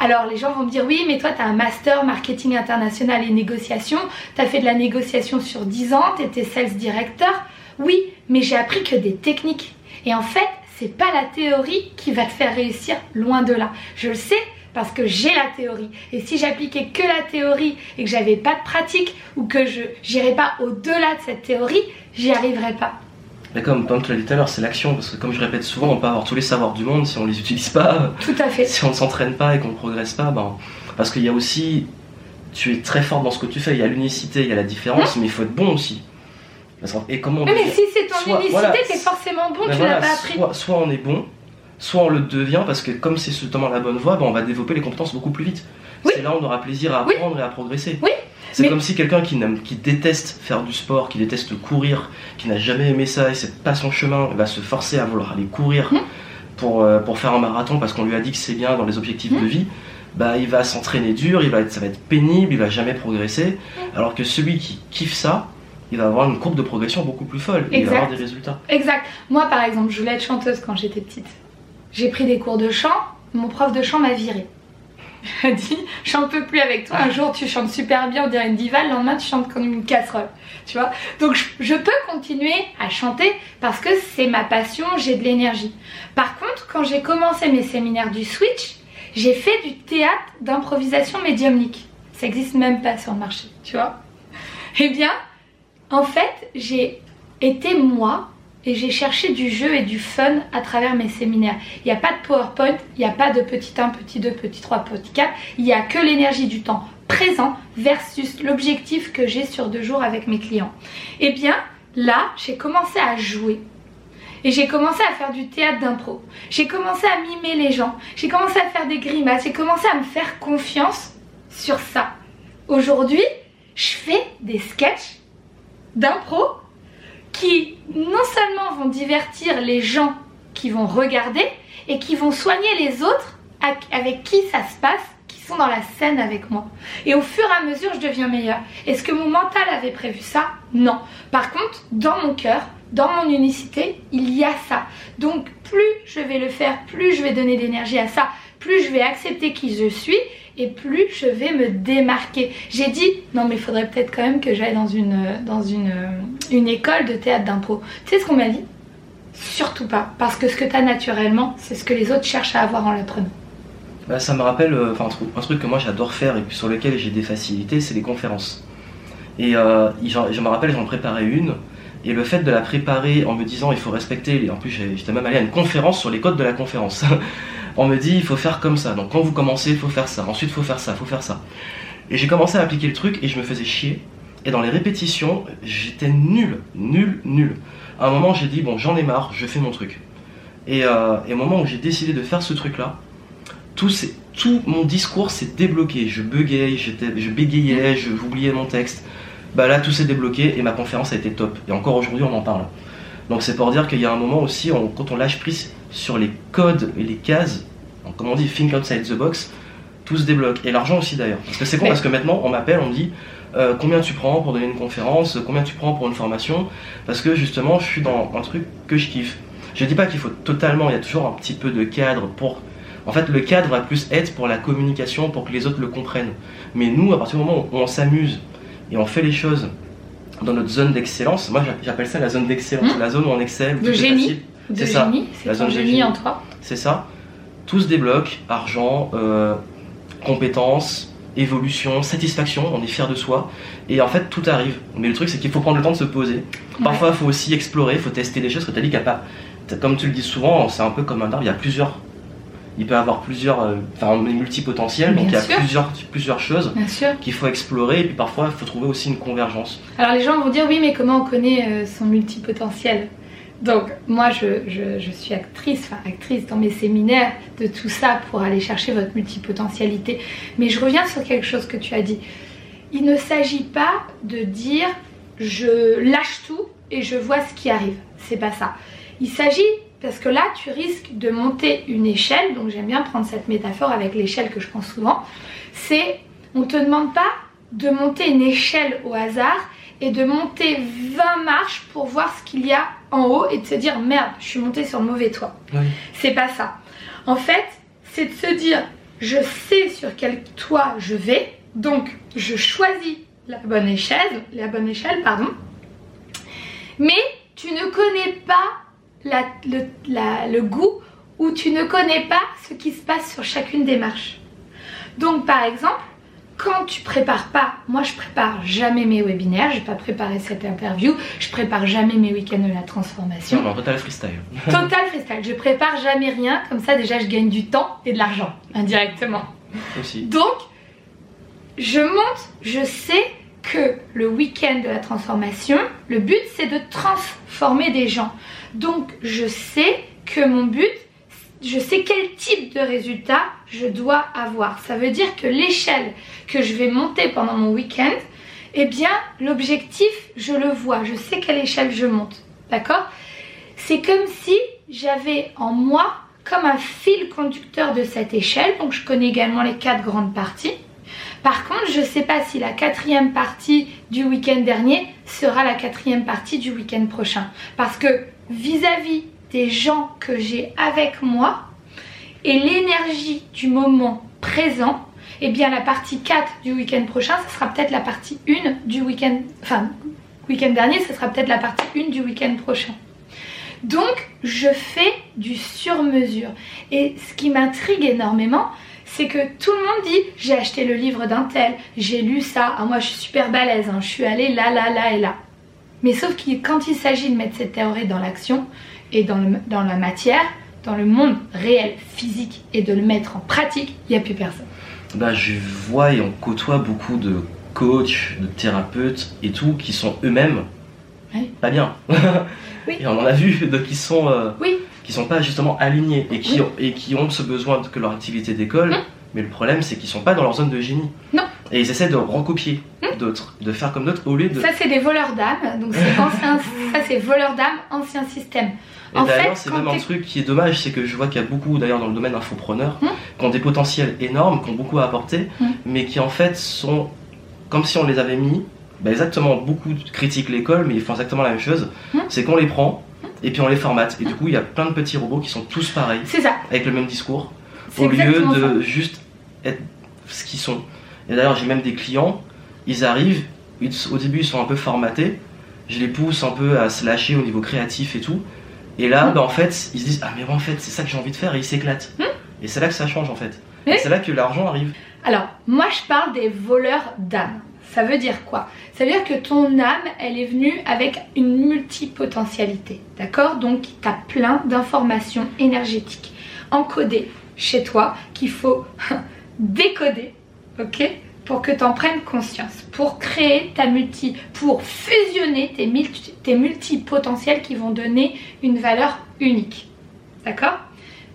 alors les gens vont me dire oui mais toi tu as un master marketing international et négociation, tu as fait de la négociation sur 10 ans, tu étais sales director. Oui, mais j'ai appris que des techniques. Et en fait, c'est pas la théorie qui va te faire réussir loin de là. Je le sais parce que j'ai la théorie. Et si j'appliquais que la théorie et que j'avais pas de pratique ou que je n'irais pas au-delà de cette théorie, j'y arriverais pas. Mais comme, comme tu l'as dit tout à l'heure, c'est l'action, parce que comme je répète souvent, on peut avoir tous les savoirs du monde si on les utilise pas, Tout à fait. si on ne s'entraîne pas et qu'on ne progresse pas, ben, parce qu'il y a aussi, tu es très fort dans ce que tu fais, il y a l'unicité, il y a la différence, mais il faut être bon aussi. Parce et comment on mais si c'est ton Soit- unicité, voilà, t'es forcément bon, Ben tu voilà, l'as pas appris. soit, soit on est bon, soit on le devient, parce que comme c'est justement la bonne voie, ben, on va développer les compétences beaucoup plus vite. Oui. C'est là où on aura plaisir à Oui. apprendre et à progresser. Oui, C'est mais- comme si quelqu'un qui, déteste faire du sport, qui déteste courir, qui n'a jamais aimé ça et c'est pas son chemin, va se forcer à vouloir aller courir Hmm. pour, euh, pour faire un marathon parce qu'on lui a dit que c'est bien dans les objectifs de vie. Bah, il va s'entraîner dur, il va être, ça va être pénible, il va jamais progresser. Hmm. Alors que celui qui kiffe ça, il va avoir une courbe de progression beaucoup plus folle. Il va Exact. avoir des résultats. Exact. Moi, par exemple, je voulais être chanteuse quand j'étais petite. J'ai pris des cours de chant. Mon prof de chant m'a virée. Il m'a dit J'en peux plus avec toi. Un jour, tu chantes super bien, on dirait une diva. Le lendemain, tu chantes comme une casserole. Tu vois? Donc, je, je peux continuer à chanter parce que c'est ma passion, j'ai de l'énergie. Par contre, quand j'ai commencé mes séminaires du Switch, j'ai fait du théâtre d'improvisation médiumnique. Ça existe même pas sur le marché, tu vois? Eh bien, en fait, j'ai été moi et j'ai cherché du jeu et du fun à travers mes séminaires. Il n'y a pas de PowerPoint, il n'y a pas de petit 1, petit 2, petit 3, petit 4. Il n'y a que l'énergie du temps présent versus l'objectif que j'ai sur deux jours avec mes clients. Eh bien, là, j'ai commencé à jouer. Et j'ai commencé à faire du théâtre d'impro. J'ai commencé à mimer les gens. J'ai commencé à faire des grimaces. J'ai commencé à me faire confiance sur ça. Aujourd'hui, je fais des sketchs d'impro qui non seulement vont divertir les gens qui vont regarder et qui vont soigner les autres avec qui ça se passe, qui sont dans la scène avec moi. Et au fur et à mesure, je deviens meilleure. Est-ce que mon mental avait prévu ça? Non. Par contre, dans mon cœur, dans mon unicité, il y a ça. Donc, plus je vais le faire, plus je vais donner d'énergie à ça, plus je vais accepter qui je suis et plus je vais me démarquer. J'ai dit non mais il faudrait peut-être quand même que j'aille dans une dans une, une école de théâtre d'impro. Tu sais ce qu'on m'a dit? Surtout pas parce que ce que tu as naturellement, c'est ce que les autres cherchent à avoir en l'apprenant. Bah, ça me rappelle euh, un, truc, que moi j'adore faire et sur lequel j'ai des facilités, c'est les conférences. Et euh, je me rappelle, j'en préparais une. Et le fait de la préparer en me disant il faut respecter, en plus j'étais même allé à une conférence sur les codes de la conférence. On me dit il faut faire comme ça, donc quand vous commencez il faut faire ça, ensuite il faut faire ça, il faut faire ça. Et j'ai commencé à appliquer le truc et je me faisais chier. Et dans les répétitions, j'étais nul, nul, nul. À un moment j'ai dit bon j'en ai marre, je fais mon truc. Et, euh, au moment où j'ai décidé de faire ce truc là, tout, mon discours s'est débloqué. Je j'étais- je bégayais, j'oubliais mon texte. Bah là, tout s'est débloqué et ma conférence a été top. Et encore aujourd'hui, on en parle. Donc c'est pour dire qu'il y a un moment aussi, on- quand on lâche prise sur les codes et les cases, donc, comme on dit, think outside the box, tout se débloque. Et l'argent aussi d'ailleurs. Parce que c'est con, parce que maintenant, on m'appelle, on me dit euh, combien tu prends pour donner une conférence, combien tu prends pour une formation, parce que justement, je suis dans un truc que je kiffe. Je dis pas qu'il faut totalement, il y a toujours un petit peu de cadre pour. En fait, le cadre va plus être pour la communication, pour que les autres le comprennent. Mais nous, à partir du moment où on s'amuse et on fait les choses dans notre zone d'excellence, moi j'a- j'appelle ça la zone d'excellence, Mmh. la zone où on excelle, est génie. C'est ça, la zone génie génie. en toi. C'est ça. Tout se débloque, argent, euh, compétences, évolution, satisfaction, on est fier de soi. Et en fait, tout arrive. Mais le truc, c'est qu'il faut prendre le temps de se poser. Parfois, il faut aussi explorer, il faut tester des choses que tu as dit pas. Comme tu le dis souvent, c'est un peu comme un arbre, il y a plusieurs. Il peut y avoir plusieurs. euh, Enfin, multipotentiel, donc il y a sûr. plusieurs, plusieurs choses qu'il faut explorer. Et puis parfois, il faut trouver aussi une convergence. Alors les gens vont dire oui mais comment on connaît euh, son multipotentiel? Donc moi je, je- je suis actrice, enfin actrice dans mes séminaires de tout ça pour aller chercher votre multipotentialité. Mais je reviens sur quelque chose que tu as dit. Il ne s'agit pas de dire je lâche tout et je vois ce qui arrive. C'est pas ça. Il s'agit parce que là tu risques de monter une échelle, donc j'aime bien prendre cette métaphore avec l'échelle que je prends souvent. C'est on te demande pas de monter une échelle au hasard et de monter 20 marches pour voir ce qu'il y a en haut et de se dire merde, je suis montée sur le mauvais toit. Oui. C'est pas ça. En fait, c'est de se dire je sais sur quel toit je vais, donc je choisis la bonne échelle, la bonne échelle, pardon. Mais tu ne connais pas la- le, la- le goût ou tu ne connais pas ce qui se passe sur chacune des marches. Donc par exemple, quand tu prépares pas, moi je prépare jamais mes webinaires, je vais pas préparer cette interview, je prépare jamais mes week-ends de la transformation. Non, non, total freestyle. Total freestyle, je prépare jamais rien, comme ça déjà je gagne du temps et de l'argent indirectement. Aussi. Donc, je monte, je sais que le week-end de la transformation, le but c'est de transformer des gens. Donc, je sais que mon but, je sais quel type de résultat je dois avoir. Ça veut dire que l'échelle que je vais monter pendant mon week-end, eh bien, l'objectif, je le vois, je sais quelle échelle je monte. D'accord? C'est comme si j'avais en moi comme un fil conducteur de cette échelle. Donc, je connais également les quatre grandes parties. Par contre, je ne sais pas si la quatrième partie du week-end dernier sera la quatrième partie du week-end prochain. Parce que vis-à-vis des gens que j'ai avec moi et l'énergie du moment présent, eh bien la partie 4 du week-end prochain, ce sera peut-être la partie 1 du week-end, enfin, week-end dernier, ce sera peut-être la partie 1 du week-end prochain. Donc, je fais du sur-mesure. Et ce qui m'intrigue énormément, c'est que tout le monde dit j'ai acheté le livre d'un tel, j'ai lu ça, ah, moi je suis super balèze, hein, je suis allée là, là, là et là. Mais sauf que quand il s'agit de mettre cette théorie dans l'action et dans, le- dans la matière, dans le monde réel, physique et de le mettre en pratique, il n'y a plus personne. Bah, je vois et on côtoie beaucoup de coachs, de thérapeutes et tout qui sont eux-mêmes Oui. pas bien. Oui. Et on en a vu de qui sont euh, Oui, qui sont pas justement alignés et qui Oui. ont, et qui ont ce besoin que leur activité décolle. Hum. Mais le problème c'est qu'ils sont pas dans leur zone de génie. Non. Et ils essaient de recopier d'autres, de faire comme d'autres au lieu de. Hum. ça c'est des voleurs d'âme, donc ancien, ça c'est voleurs d'âme, ancien système. Et d'ailleurs, c'est même un truc qui est dommage, c'est que je vois qu'il y a beaucoup, d'ailleurs, dans le domaine infopreneur, Hmm. qui ont des potentiels énormes, qui ont beaucoup à apporter, mais qui en fait sont comme si on les avait mis. Bah, exactement, beaucoup critiquent l'école, mais ils font exactement la même chose. Hmm. C'est qu'on les prend et puis on les formate. Et du coup, il y a plein de petits robots qui sont tous pareils, C'est ça, avec le même discours, au lieu ça. de juste être ce qu'ils sont. Et d'ailleurs, j'ai même des clients, ils arrivent, ils- au début, ils sont un peu formatés, je les pousse un peu à se lâcher au niveau créatif et tout. Et là, Mm. bah, en fait, ils se disent Ah, mais en fait, c'est ça que j'ai envie de faire, et ils s'éclatent. Et c'est là que ça change, en fait. Et c'est là que l'argent arrive. Alors, moi je parle des voleurs d'âme. Ça veut dire quoi? Ça veut dire que ton âme, elle est venue avec une multipotentialité. D'accord? Donc, tu as plein d'informations énergétiques encodées chez toi qu'il faut décoder, ok? Pour que tu en prennes conscience. Pour créer ta multi. Pour fusionner tes, tes multipotentiels qui vont donner une valeur unique. D'accord?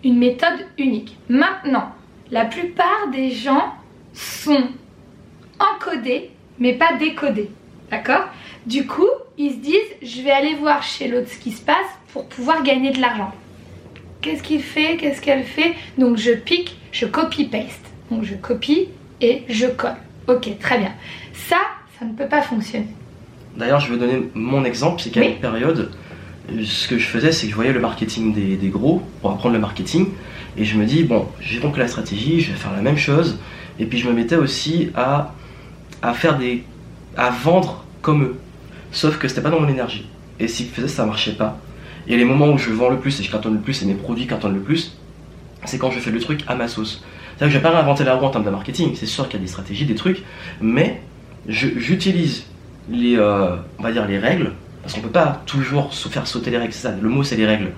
Une méthode unique. Maintenant, la plupart des gens sont encodés mais pas décodés. D'accord? Du coup, ils se disent je vais aller voir chez l'autre ce qui se passe pour pouvoir gagner de l'argent. Qu'est-ce qu'il fait? Qu'est-ce qu'elle fait? Donc je pique, je copy-paste. Donc je copie et je colle. Ok, très bien. Ça, ça ne peut pas fonctionner. D'ailleurs, je vais donner mon exemple, c'est qu'à Oui. une période, ce que je faisais, c'est que je voyais le marketing des, des gros pour apprendre le marketing, et je me dis, bon, j'ai compris la stratégie, je vais faire la même chose, et puis je me mettais aussi à, à faire des. à vendre comme eux. Sauf que c'était pas dans mon énergie. Et ce qu'ils faisaient, ça marchait pas. Et les moments où je vends le plus et je cartonne le plus et mes produits cartonnent le plus, c'est quand je fais le truc à ma sauce. C'est-à-dire que je vais pas réinventer la roue en termes de marketing, c'est sûr qu'il y a des stratégies, des trucs, mais je- j'utilise les, euh, les règles, parce qu'on peut pas toujours se faire sauter les règles, ça, le mot c'est les règles.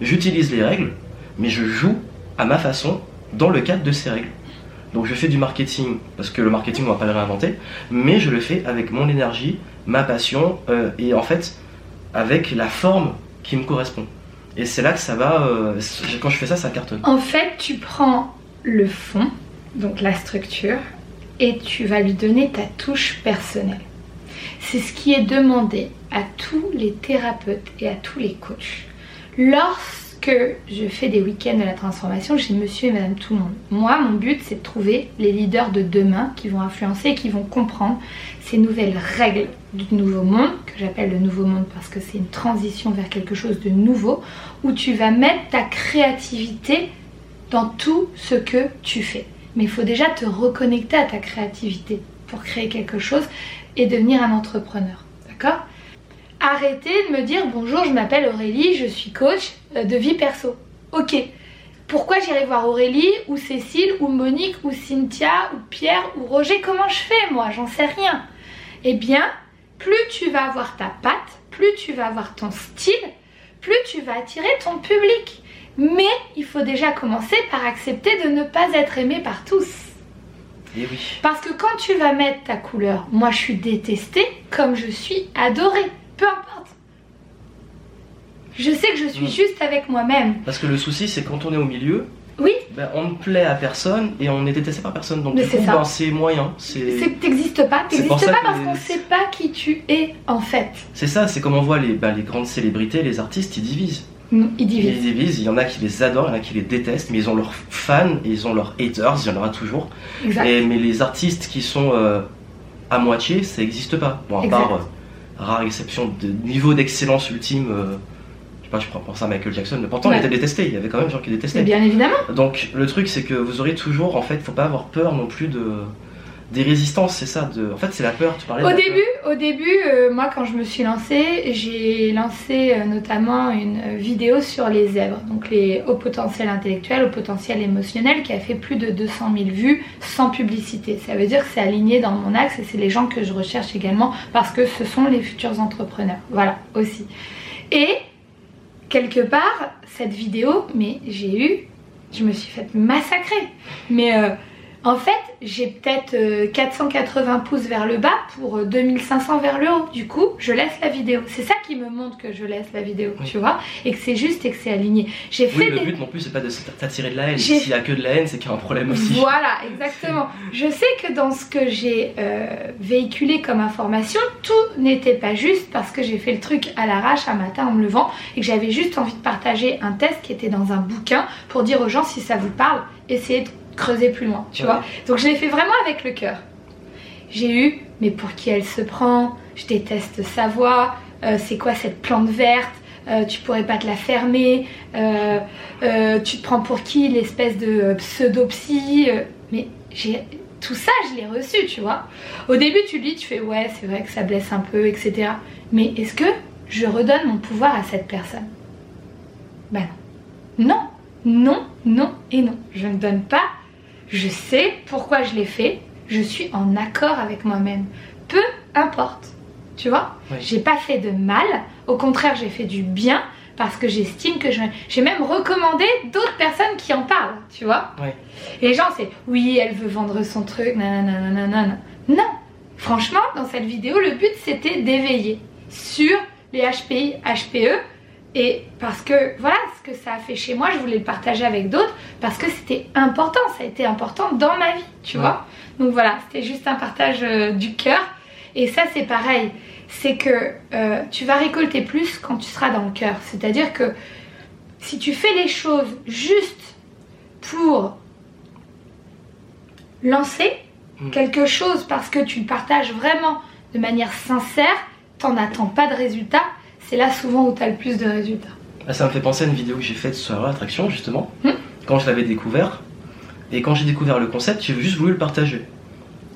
J'utilise les règles, mais je joue à ma façon dans le cadre de ces règles. Donc je fais du marketing, parce que le marketing on va pas le réinventer, mais je le fais avec mon énergie, ma passion, euh, et en fait avec la forme qui me correspond. Et c'est là que ça va, euh, quand je fais ça, ça cartonne. En fait, tu prends le fond, donc la structure, et tu vas lui donner ta touche personnelle. C'est ce qui est demandé à tous les thérapeutes et à tous les coachs. Lorsque je fais des week-ends de la transformation, j'ai monsieur et madame tout le monde. Moi, mon but, c'est de trouver les leaders de demain qui vont influencer et qui vont comprendre ces nouvelles règles du nouveau monde, que j'appelle le nouveau monde parce que c'est une transition vers quelque chose de nouveau, où tu vas mettre ta créativité dans tout ce que tu fais. Mais il faut déjà te reconnecter à ta créativité pour créer quelque chose et devenir un entrepreneur. D'accord? Arrêtez de me dire bonjour, je m'appelle Aurélie, je suis coach euh, de vie perso. Ok. Pourquoi j'irai voir Aurélie ou Cécile ou Monique ou Cynthia ou Pierre ou Roger? Comment je fais moi? J'en sais rien. Eh bien, plus tu vas avoir ta patte, plus tu vas avoir ton style, plus tu vas attirer ton public. Mais il faut déjà commencer par accepter de ne pas être aimé par tous. Et oui. Parce que quand tu vas mettre ta couleur, moi je suis détestée comme je suis adorée. Peu importe. Je sais que je suis Mm. juste avec moi-même. Parce que le souci, c'est quand on est au milieu, Oui, ben, on ne plaît à personne et on est détesté par personne. Donc Mais du c'est coup, ça. ben, c'est moyen. C'est t'existes pas. T'existes pas que parce qu'on sait pas qui tu es en fait. c'est ça, c'est comme on voit les, ben, les grandes célébrités, les artistes, ils divisent. Mm, Ils Ils divisent. divisent, il y en a qui les adorent, il y en a qui les détestent, mais ils ont leurs fans et ils ont leurs haters, il y en aura toujours. Exact. Et- mais les artistes qui sont euh, à moitié, ça n'existe pas. Bon, à Exact. part euh, rare exception de niveau d'excellence ultime. euh, je sais pas, je prends penser à Michael Jackson, mais pourtant Ouais. il était détesté, il y avait quand même des gens qui détestaient. bien évidemment. Donc le truc c'est que vous aurez toujours, en fait, faut pas avoir peur non plus de des résistances, c'est ça. De... En fait, c'est la peur. Tu parlais. de Au début, au début, euh, moi quand je me suis lancée, j'ai lancé euh, notamment une euh, vidéo sur les zèbres, donc les hauts potentiels intellectuels, hauts potentiels émotionnels, qui a fait plus de 200 000 vues sans publicité. Ça veut dire que c'est aligné dans mon axe et c'est les gens que je recherche également parce que ce sont les futurs entrepreneurs. Voilà aussi. Et quelque part, cette vidéo, mais j'ai eu, je me suis fait massacrer. Mais euh, en fait, j'ai peut-être euh, 480 pouces vers le bas pour euh, 2500 vers le haut. Du coup, je laisse la vidéo. C'est ça qui me montre que je laisse la vidéo, Oui. tu vois, et que c'est juste et que c'est aligné. J'ai Oui, fait le des but non plus c'est pas de t'attirer de la haine. S'il y a que de la haine, c'est qu'il y a un problème aussi. Voilà, exactement. Je sais que dans ce que j'ai euh, véhiculé comme information, tout n'était pas juste parce que j'ai fait le truc à l'arrache un matin en me levant et que j'avais juste envie de partager un test qui était dans un bouquin pour dire aux gens si ça vous parle, essayez de creuser plus loin, tu Ouais. vois. Donc je l'ai fait vraiment avec le cœur. J'ai eu, mais pour qui elle se prend? Je déteste sa voix. euh, c'est quoi cette plante verte? Euh, tu pourrais pas te la fermer, euh, tu te prends pour qui? L'espèce de pseudo-psy, mais j'ai tout ça, je l'ai reçu, tu vois. Au début, tu lis, tu fais ouais, c'est vrai que ça blesse un peu, etc. Mais est-ce que je redonne mon pouvoir à cette personne? Ben non. Non, non, non et non. Je ne donne pas. Je sais pourquoi je l'ai fait. Je suis en accord avec moi-même. Peu importe. Tu vois? Oui. J'ai pas fait de mal. Au contraire, j'ai fait du bien parce que j'estime que je... j'ai même recommandé d'autres personnes qui en parlent, tu vois? Et les gens, c'est oui, elle veut vendre son truc, nanana, nanana. Non, franchement, dans cette vidéo, le but c'était d'éveiller sur les HPI, HPE. Et parce que voilà ce que ça a fait chez moi, je voulais le partager avec d'autres parce que c'était important, ça a été important dans ma vie, tu Ouais. vois. Donc voilà, c'était juste un partage euh, du cœur. Et ça, c'est pareil, c'est que euh, tu vas récolter plus quand tu seras dans le cœur. C'est-à-dire que si tu fais les choses juste pour lancer Mm. quelque chose parce que tu le partages vraiment de manière sincère, t'en attends pas de résultat, c'est là souvent où tu as le plus de résultats. Ah, ça me fait penser à une vidéo que j'ai faite sur l'attraction justement, Hmm. quand je l'avais découvert. Et quand j'ai découvert le concept, j'ai juste voulu le partager.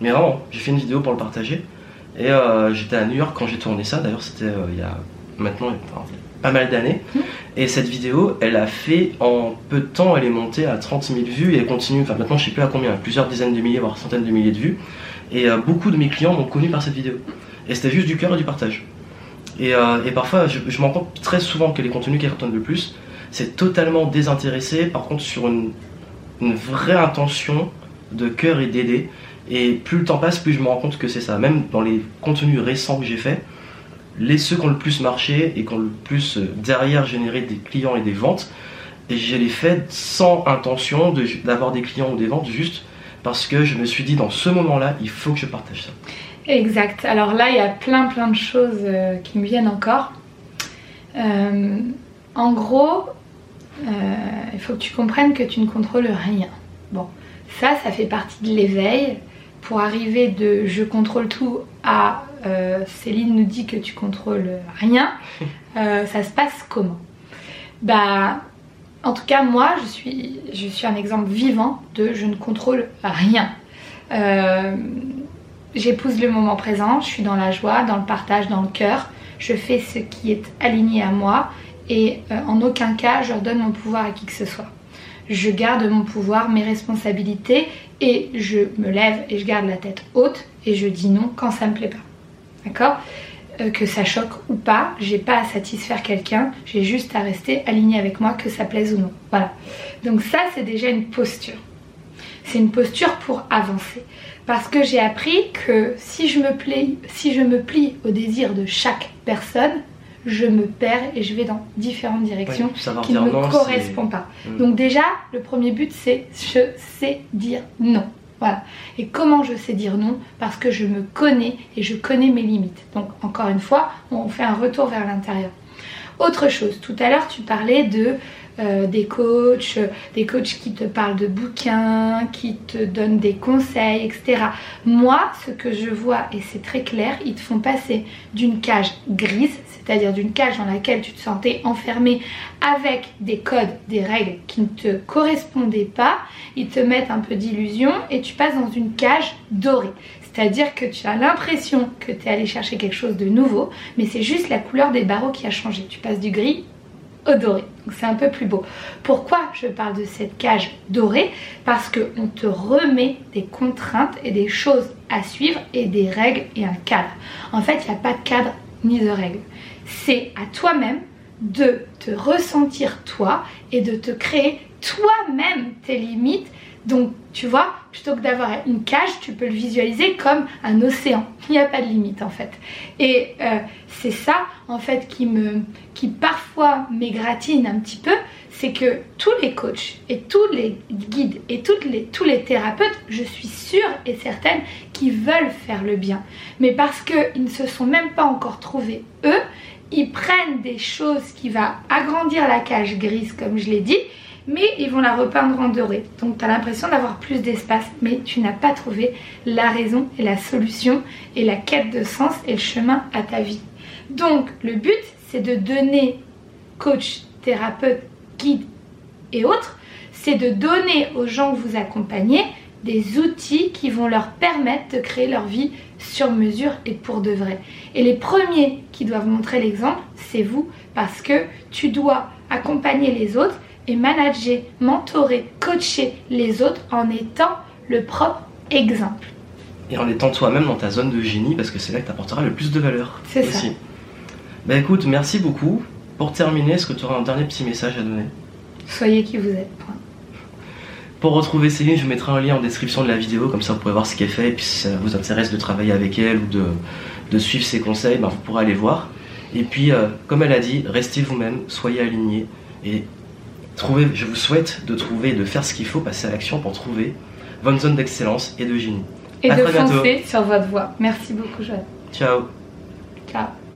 Mais vraiment, j'ai fait une vidéo pour le partager. Et euh, j'étais à New York quand j'ai tourné ça. D'ailleurs, c'était euh, il y a maintenant enfin, pas mal d'années. Hmm. Et cette vidéo, elle a fait en peu de temps, elle est montée à 30 000 vues et elle continue. Enfin, maintenant, je sais plus à combien, plusieurs dizaines de milliers, voire centaines de milliers de vues. Et euh, beaucoup de mes clients m'ont connu par cette vidéo. Et c'était juste du cœur et du partage. Et, euh, et parfois, je, me rends compte très souvent que les contenus qui cartonnent le plus, c'est totalement désintéressé, par contre, sur une, vraie intention de cœur et d'aider. Et plus le temps passe, plus je me rends compte que c'est ça. Même dans les contenus récents que j'ai faits, les ceux qui ont le plus marché et qui ont le plus euh, derrière généré des clients et des ventes, et je les fait sans intention d'avoir des clients ou des ventes, juste parce que je me suis dit dans ce moment-là, il faut que je partage ça. Exact. Alors là, il y a plein plein de choses euh, qui me viennent encore. Euh, en gros, euh, il faut que tu comprennes que tu ne contrôles rien. Bon, ça, ça fait partie de l'éveil. Pour arriver de je contrôle tout à euh, Céline nous dit que tu contrôles rien, ça se passe comment? Bah, en tout cas, moi, je suis, je suis un exemple vivant de je ne contrôle rien. Euh, J'épouse le moment présent, je suis dans la joie, dans le partage, dans le cœur. Je fais ce qui est aligné à moi et euh, en aucun cas je redonne mon pouvoir à qui que ce soit. je garde mon pouvoir, mes responsabilités et je me lève et je garde la tête haute et je dis non quand ça me plaît pas. D'accord? Euh, Que ça choque ou pas, j'ai pas à satisfaire quelqu'un, j'ai juste à rester aligné avec moi, que ça plaise ou non. Voilà. Donc ça, c'est déjà une posture. C'est une posture pour avancer. Parce que j'ai appris que si je me plie, si je me plie au désir de chaque personne, je me perds et je vais dans différentes directions qui ne me correspondent pas. Mm. Donc déjà, le premier but, c'est je sais dire non. Voilà. Et comment je sais dire non? Parce que je me connais et je connais mes limites. Donc encore une fois, on fait un retour vers l'intérieur. Autre chose, tout à l'heure tu parlais de euh, des coachs, des coachs qui te parlent de bouquins, qui te donnent des conseils, etc. Moi, ce que je vois, et c'est très clair, ils te font passer d'une cage grise, c'est-à-dire d'une cage dans laquelle tu te sentais enfermé avec des codes, des règles qui ne te correspondaient pas, ils te mettent un peu d'illusion et tu passes dans une cage dorée. C'est-à-dire que tu as l'impression que tu es allé chercher quelque chose de nouveau, mais c'est juste la couleur des barreaux qui a changé. Tu passes du gris au doré. Donc c'est un peu plus beau. Pourquoi je parle de cette cage dorée? Parce qu'on te remet des contraintes et des choses à suivre et des règles et un cadre. En fait, il n'y a pas de cadre ni de règles. C'est à toi-même de te ressentir toi et de te créer toi-même tes limites donc, tu vois, plutôt que d'avoir une cage, tu peux le visualiser comme un océan. Il n'y a pas de limite en fait. Et euh, c'est ça en fait qui me, qui parfois m'égratine un petit peu, c'est que tous les coachs et tous les guides et tous les thérapeutes, je suis sûre et certaine qu'ils veulent faire le bien. Mais parce qu'ils ne se sont même pas encore trouvés eux, ils prennent des choses qui vont agrandir la cage grise comme je l'ai dit mais ils vont la repeindre en doré. Donc tu as l'impression d'avoir plus d'espace, mais tu n'as pas trouvé la raison et la solution et la quête de sens et le chemin à ta vie. Donc le but, c'est de donner coach, thérapeute, guide et autres, c'est de donner aux gens que vous accompagnez des outils qui vont leur permettre de créer leur vie sur mesure et pour de vrai. Et les premiers qui doivent montrer l'exemple, c'est vous, parce que tu dois accompagner les autres et manager, mentorer, coacher les autres en étant le propre exemple. Et en étant toi-même dans ta zone de génie parce que c'est là que tu apporteras le plus de valeur. C'est ça. Bah écoute, merci beaucoup. Pour terminer, est-ce que tu auras un dernier petit message à donner? Soyez qui vous êtes. Pour retrouver Céline, je mettrai un lien en description de la vidéo, comme ça vous pourrez voir ce qu'elle fait, et puis si ça vous intéresse de travailler avec elle ou de, de suivre ses conseils, ben, vous pourrez aller voir. Et puis, euh, comme elle a dit, restez vous-même, soyez alignés, et je vous souhaite de trouver, de faire ce qu'il faut, passer à l'action pour trouver votre zone d'excellence et de génie. Et de foncer sur votre voie. Merci beaucoup, Joël. Ciao. Ciao.